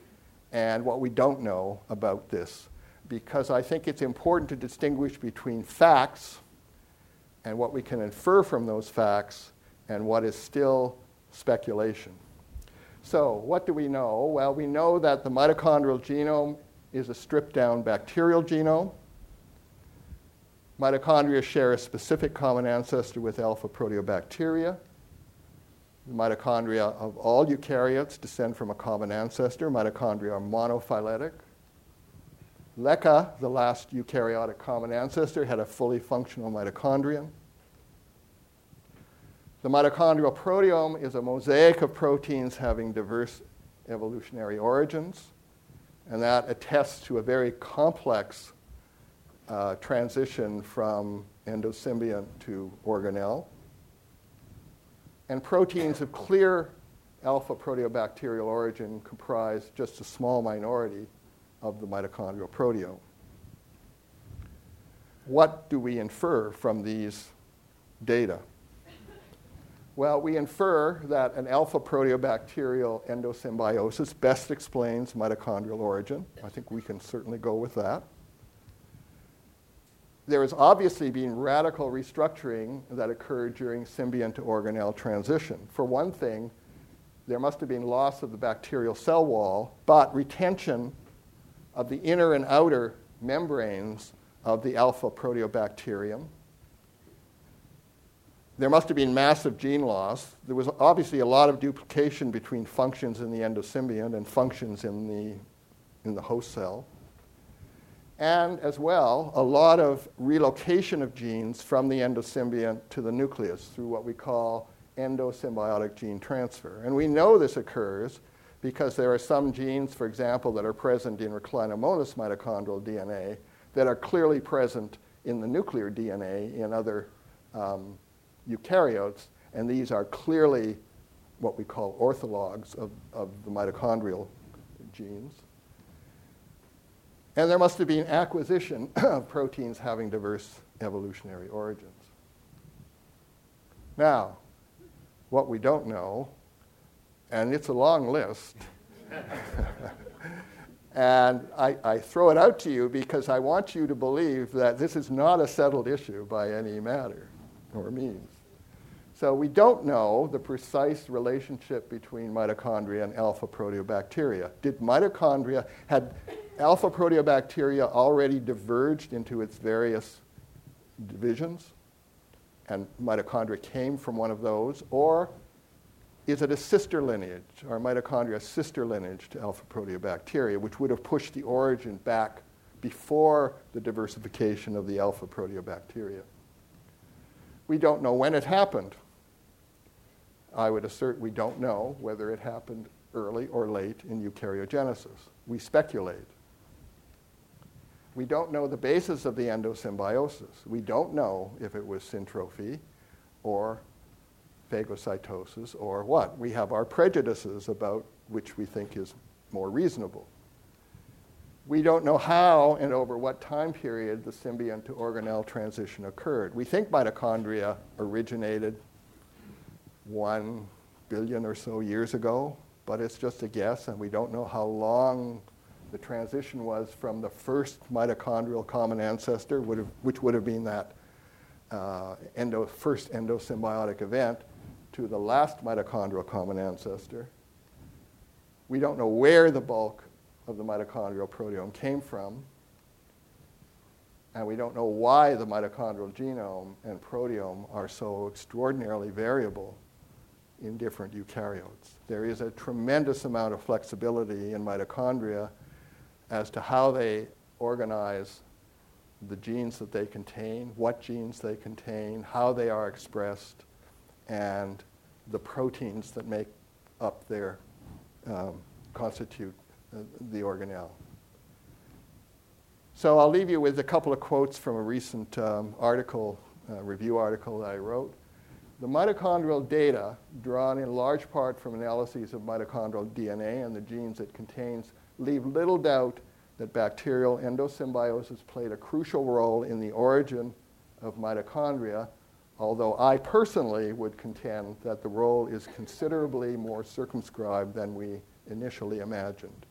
and what we don't know about this, because I think it's important to distinguish between facts and what we can infer from those facts and what is still speculation. So, what do we know? Well, we know that the mitochondrial genome is a stripped down bacterial genome. Mitochondria share a specific common ancestor with alpha proteobacteria. Mitochondria of all eukaryotes descend from a common ancestor. Mitochondria are monophyletic. LECA, the last eukaryotic common ancestor, had a fully functional mitochondrion. The mitochondrial proteome is a mosaic of proteins having diverse evolutionary origins, and that attests to a very complex uh, transition from endosymbiont to organelle. And proteins of clear alpha proteobacterial origin comprise just a small minority of the mitochondrial proteome. What do we infer from these data? Well, we infer that an alpha proteobacterial endosymbiosis best explains mitochondrial origin. I think we can certainly go with that. There has obviously been radical restructuring that occurred during symbiont to organelle transition. For one thing, there must have been loss of the bacterial cell wall, but retention of the inner and outer membranes of the alpha proteobacterium. There must have been massive gene loss. There was obviously a lot of duplication between functions in the endosymbiont and functions in the, in the host cell. And as well, a lot of relocation of genes from the endosymbiont to the nucleus through what we call endosymbiotic gene transfer. And we know this occurs because there are some genes, for example, that are present in reclinomonas mitochondrial DNA that are clearly present in the nuclear DNA in other um, eukaryotes, and these are clearly what we call orthologs of, of the mitochondrial genes. And there must have been acquisition [clears throat] of proteins having diverse evolutionary origins. Now, what we don't know and it's a long list. [laughs] and I, I, throw it out to you because I want you to believe that this is not a settled issue by any matter or means. So we don't know the precise relationship between mitochondria and alpha proteobacteria. Did mitochondria, had alpha proteobacteria already diverged into its various divisions, and mitochondria came from one of those, or is it a sister lineage, or mitochondria a sister lineage to alpha proteobacteria, which would have pushed the origin back before the diversification of the alpha proteobacteria? We don't know when it happened. I would assert we don't know whether it happened early or late in eukaryogenesis. We speculate. We don't know the basis of the endosymbiosis. We don't know if it was syntrophy or phagocytosis or what? We have our prejudices about which we think is more reasonable. We don't know how and over what time period the symbiont to organelle transition occurred. We think mitochondria originated one billion or so years ago, but it's just a guess, and we don't know how long the transition was from the first mitochondrial common ancestor, which would have been that uh, endo, first endosymbiotic event, to the last mitochondrial common ancestor. We don't know where the bulk of the mitochondrial proteome came from, and we don't know why the mitochondrial genome and proteome are so extraordinarily variable in different eukaryotes. There is a tremendous amount of flexibility in mitochondria as to how they organize the genes that they contain, what genes they contain, how they are expressed, and the proteins that make up their um, constitute uh, the organelle. So I'll leave you with a couple of quotes from a recent um, article, uh, review article that I wrote. The mitochondrial data, drawn in large part from analyses of mitochondrial DNA and the genes it contains, leave little doubt that bacterial endosymbiosis played a crucial role in the origin of mitochondria, although I personally would contend that the role is considerably more circumscribed than we initially imagined.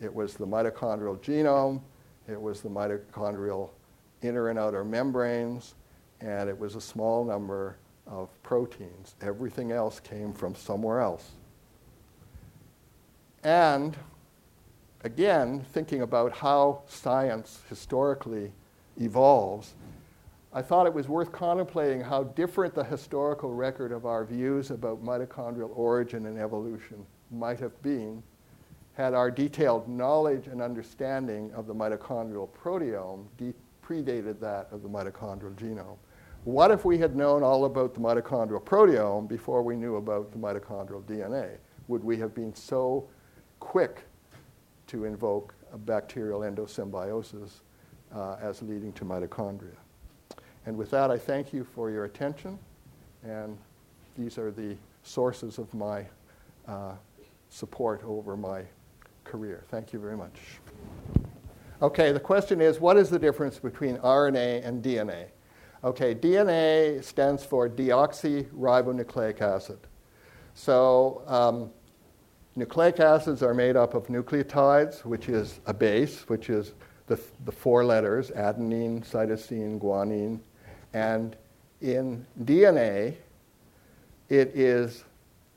It was the mitochondrial genome it was the mitochondrial inner and outer membranes, and it was a small number of proteins. Everything else came from somewhere else. And again, thinking about how science historically evolves, I thought it was worth contemplating how different the historical record of our views about mitochondrial origin and evolution might have been had our detailed knowledge and understanding of the mitochondrial proteome de- predated that of the mitochondrial genome. What if we had known all about the mitochondrial proteome before we knew about the mitochondrial DNA? Would we have been so quick to invoke a bacterial endosymbiosis uh, as leading to mitochondria? And with that, I thank you for your attention, and these are the sources of my uh, support over my career. Thank you very much. Okay, the question is what is the difference between RNA and DNA? Okay, DNA stands for deoxyribonucleic acid. So, um, nucleic acids are made up of nucleotides, which is a base, which is the, the four letters adenine, cytosine, guanine. And in DNA, it is,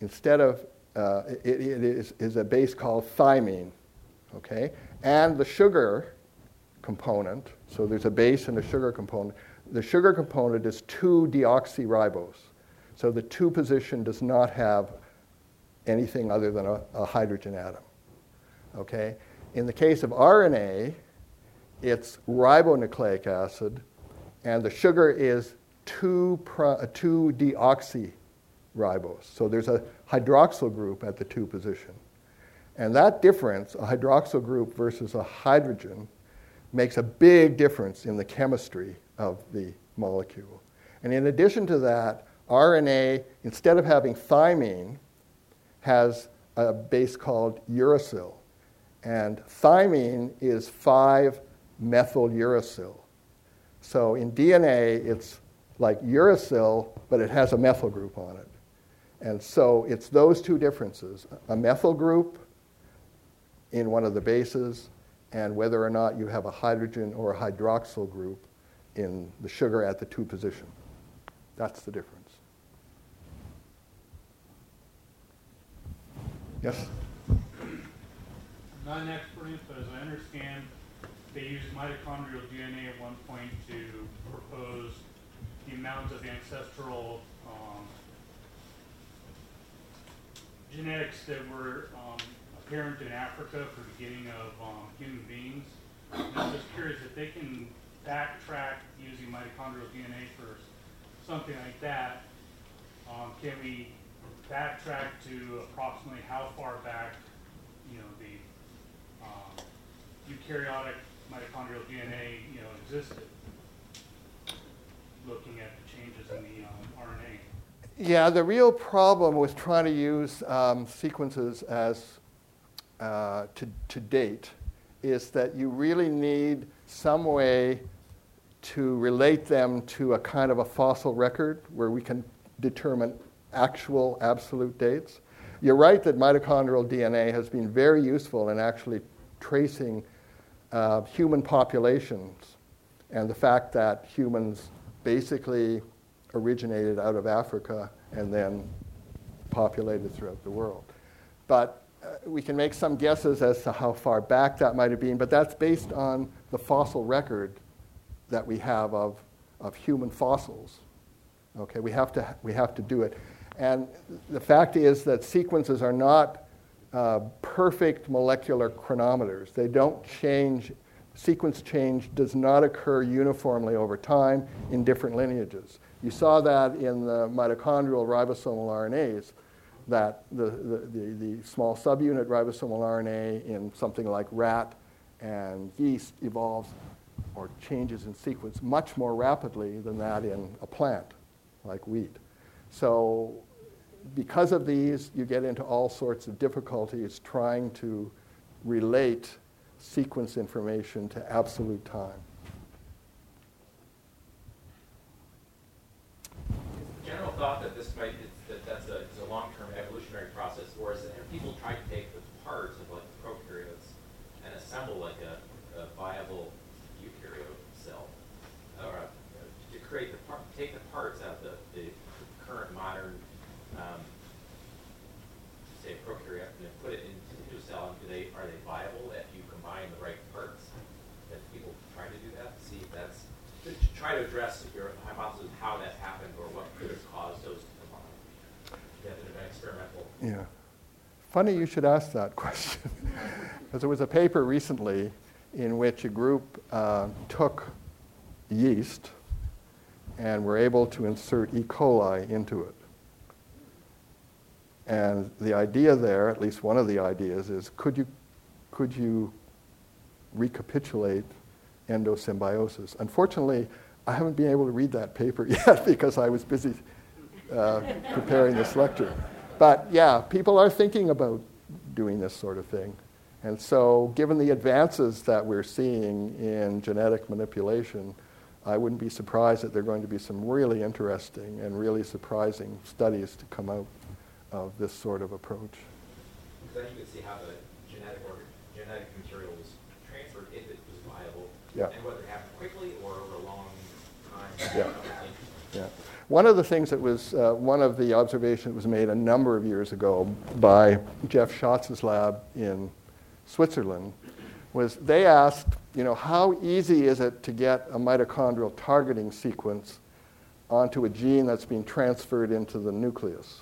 instead of uh, it, it is, is a base called thymine, okay? And the sugar component, so there's a base and a sugar component. The sugar component is 2-deoxyribose. So the 2 position does not have anything other than a, a hydrogen atom, okay? In the case of RNA, it's ribonucleic acid, and the sugar is 2, uh, 2 deoxy ribose. So there's a hydroxyl group at the 2 position. And that difference, a hydroxyl group versus a hydrogen, makes a big difference in the chemistry of the molecule. And in addition to that, RNA, instead of having thymine, has a base called uracil. And thymine is 5 methyl uracil. So in DNA, it's like uracil, but it has a methyl group on it. And so it's those two differences a methyl group in one of the bases, and whether or not you have a hydrogen or a hydroxyl group in the sugar at the 2 position. That's the difference. Yes? I'm not an expert in but as I understand, they used mitochondrial DNA at one point to propose the amount of ancestral genetics that were um, apparent in Africa for the beginning of um, human beings. And I'm just curious if they can backtrack using mitochondrial DNA for something like that. Um, can we backtrack to approximately how far back, you know, the um, eukaryotic mitochondrial DNA, you know, existed? Looking at the changes in the um, RNA. Yeah, the real problem with trying to use um, sequences as uh, to, to date is that you really need some way to relate them to a kind of a fossil record where we can determine actual absolute dates. You're right that mitochondrial DNA has been very useful in actually tracing uh, human populations and the fact that humans basically originated out of Africa and then populated throughout the world. But uh, we can make some guesses as to how far back that might have been, but that's based on the fossil record that we have of, of human fossils. Okay, we have, to, we have to do it. And the fact is that sequences are not uh, perfect molecular chronometers. They don't change, sequence change does not occur uniformly over time in different lineages. You saw that in the mitochondrial ribosomal RNAs, that the, the, the, the small subunit ribosomal RNA in something like rat and yeast evolves or changes in sequence much more rapidly than that in a plant like wheat. So, because of these, you get into all sorts of difficulties trying to relate sequence information to absolute time. General thought that this might that that's a, a long-term evolutionary process, whereas people try to take the parts of like prokaryotes and assemble like a, a viable create the par- take the parts out of the, the current modern, um, say prokaryote, and put it into, into a cell, and do they are they viable if you combine the right parts? That people try to do that, see if that's to try to address your hypothesis of how that happened or what could have caused those to combine. You have an experimental. Yeah. Funny you should ask that question. [laughs] because there was a paper recently in which a group uh, took yeast and we're able to insert E. coli into it. And the idea there, at least one of the ideas, is could you, could you recapitulate endosymbiosis? Unfortunately, I haven't been able to read that paper [laughs] yet because I was busy uh, preparing this lecture. But yeah, people are thinking about doing this sort of thing. And so, given the advances that we're seeing in genetic manipulation, I wouldn't be surprised that there are going to be some really interesting and really surprising studies to come out of this sort of approach. Because then you could see how the genetic or genetic material was transferred if it was viable, yeah. and whether it happened quickly or over a long time. Yeah. yeah. One of the things that was, uh, one of the observations that was made a number of years ago by Jeff Schatz's lab in Switzerland was they asked, you know, how easy is it to get a mitochondrial targeting sequence onto a gene that's being transferred into the nucleus?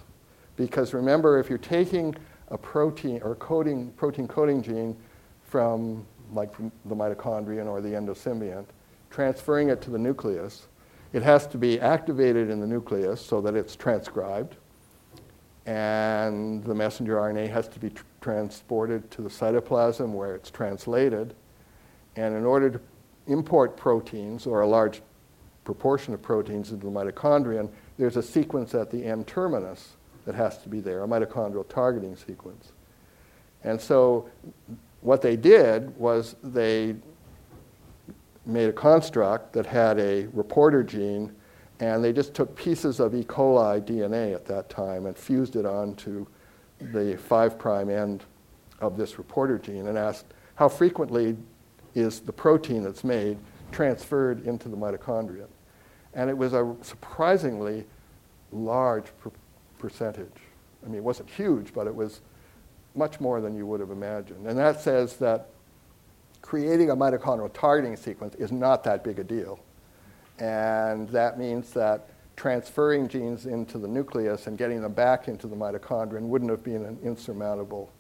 Because remember, if you're taking a protein or coding, protein coding gene from like the mitochondrion or the endosymbiont, transferring it to the nucleus, it has to be activated in the nucleus so that it's transcribed and the messenger RNA has to be tr- transported to the cytoplasm where it's translated. And in order to import proteins, or a large proportion of proteins into the mitochondrion, there's a sequence at the N terminus that has to be there, a mitochondrial targeting sequence. And so what they did was they made a construct that had a reporter gene and they just took pieces of E. coli DNA at that time and fused it onto the 5' end of this reporter gene and asked how frequently is the protein that's made transferred into the mitochondria. And it was a surprisingly large per- percentage. I mean, it wasn't huge, but it was much more than you would have imagined. And that says that creating a mitochondrial targeting sequence is not that big a deal. And that means that transferring genes into the nucleus and getting them back into the mitochondrion wouldn't have been an insurmountable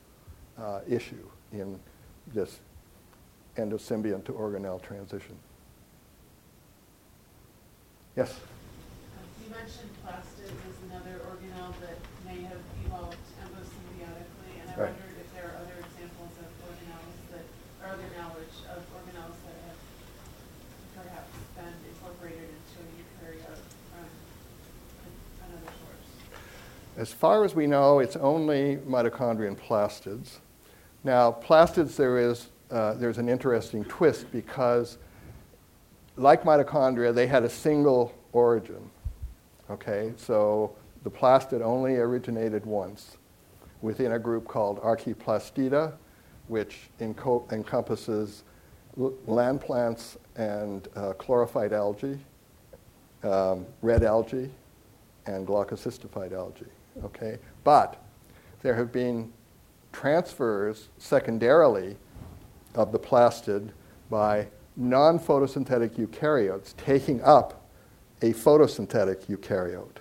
uh, issue in this endosymbiont to organelle transition. Yes? You mentioned plastids as another organelle that may have evolved endosymbiotically, and I right. wondered if there are other examples of organelles that, or other knowledge of organelles that have perhaps been incorporated into a eukaryote from another source? As far as we know, it's only mitochondrion plastids. Now, plastids, there is uh, there's an interesting twist because, like mitochondria, they had a single origin. Okay, so the plastid only originated once within a group called Archaeplastida, which enco- encompasses l- land plants and uh, chlorophyte algae, um, red algae, and glaucocystophyte algae. Okay, but there have been transfers secondarily of the plastid by non-photosynthetic eukaryotes taking up a photosynthetic eukaryote.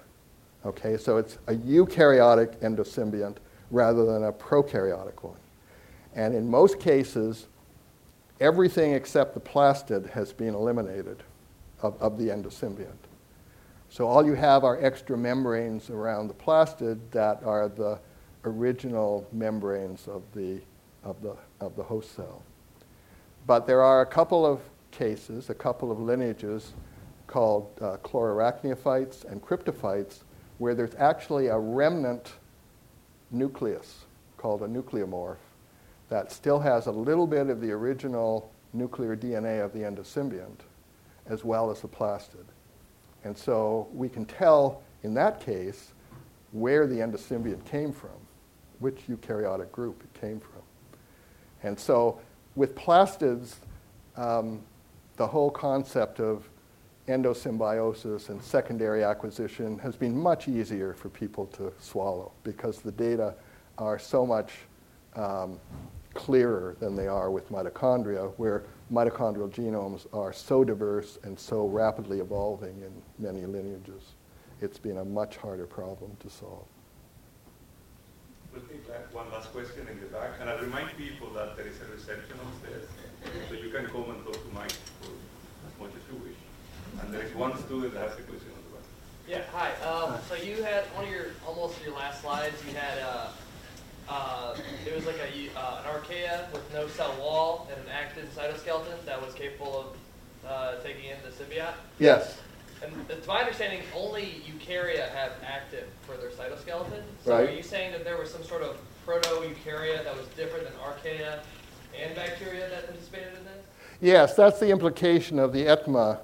Okay, so it's a eukaryotic endosymbiont rather than a prokaryotic one. And in most cases, everything except the plastid has been eliminated of, of the endosymbiont. So all you have are extra membranes around the plastid that are the original membranes of the, of the, of the host cell. But there are a couple of cases, a couple of lineages called uh, and cryptophytes where there's actually a remnant nucleus called a nucleomorph that still has a little bit of the original nuclear DNA of the endosymbiont as well as the plastid. And so we can tell in that case where the endosymbiont came from, which eukaryotic group it came from. And so with plastids, um, the whole concept of endosymbiosis and secondary acquisition has been much easier for people to swallow because the data are so much um, clearer than they are with mitochondria, where mitochondrial genomes are so diverse and so rapidly evolving in many lineages. It's been a much harder problem to solve. We'll take that one last question in the back, and I'll remind people that there is a reception upstairs, so you can come and talk to Mike for as much as you wish. And there is one student that has a question on the back. Yeah, hi. Um, so you had one of your almost your last slides. You had uh, uh, it was like a uh, an archaea with no cell wall and an active cytoskeleton that was capable of uh, taking in the symbiote. Yes. And it's my understanding only eukarya have active for their cytoskeleton. So Right. are you saying that there was some sort of proto-eukarya that was different than archaea and bacteria that participated in this? Yes, that's the implication of the Ettema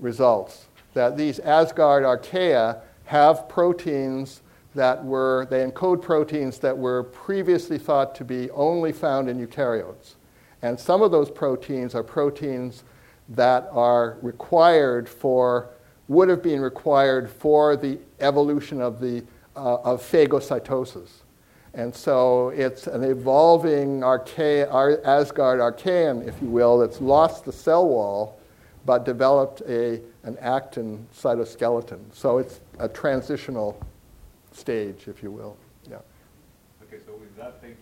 results, that these Asgard archaea have proteins that were, they encode proteins that were previously thought to be only found in eukaryotes. And some of those proteins are proteins that are required for, would have been required for the evolution of, the, uh, of phagocytosis. And so it's an evolving archaea, ar- Asgard archaean, if you will, that's lost the cell wall but developed a, an actin cytoskeleton. So it's a transitional stage, if you will. Yeah. Okay, so with that, thank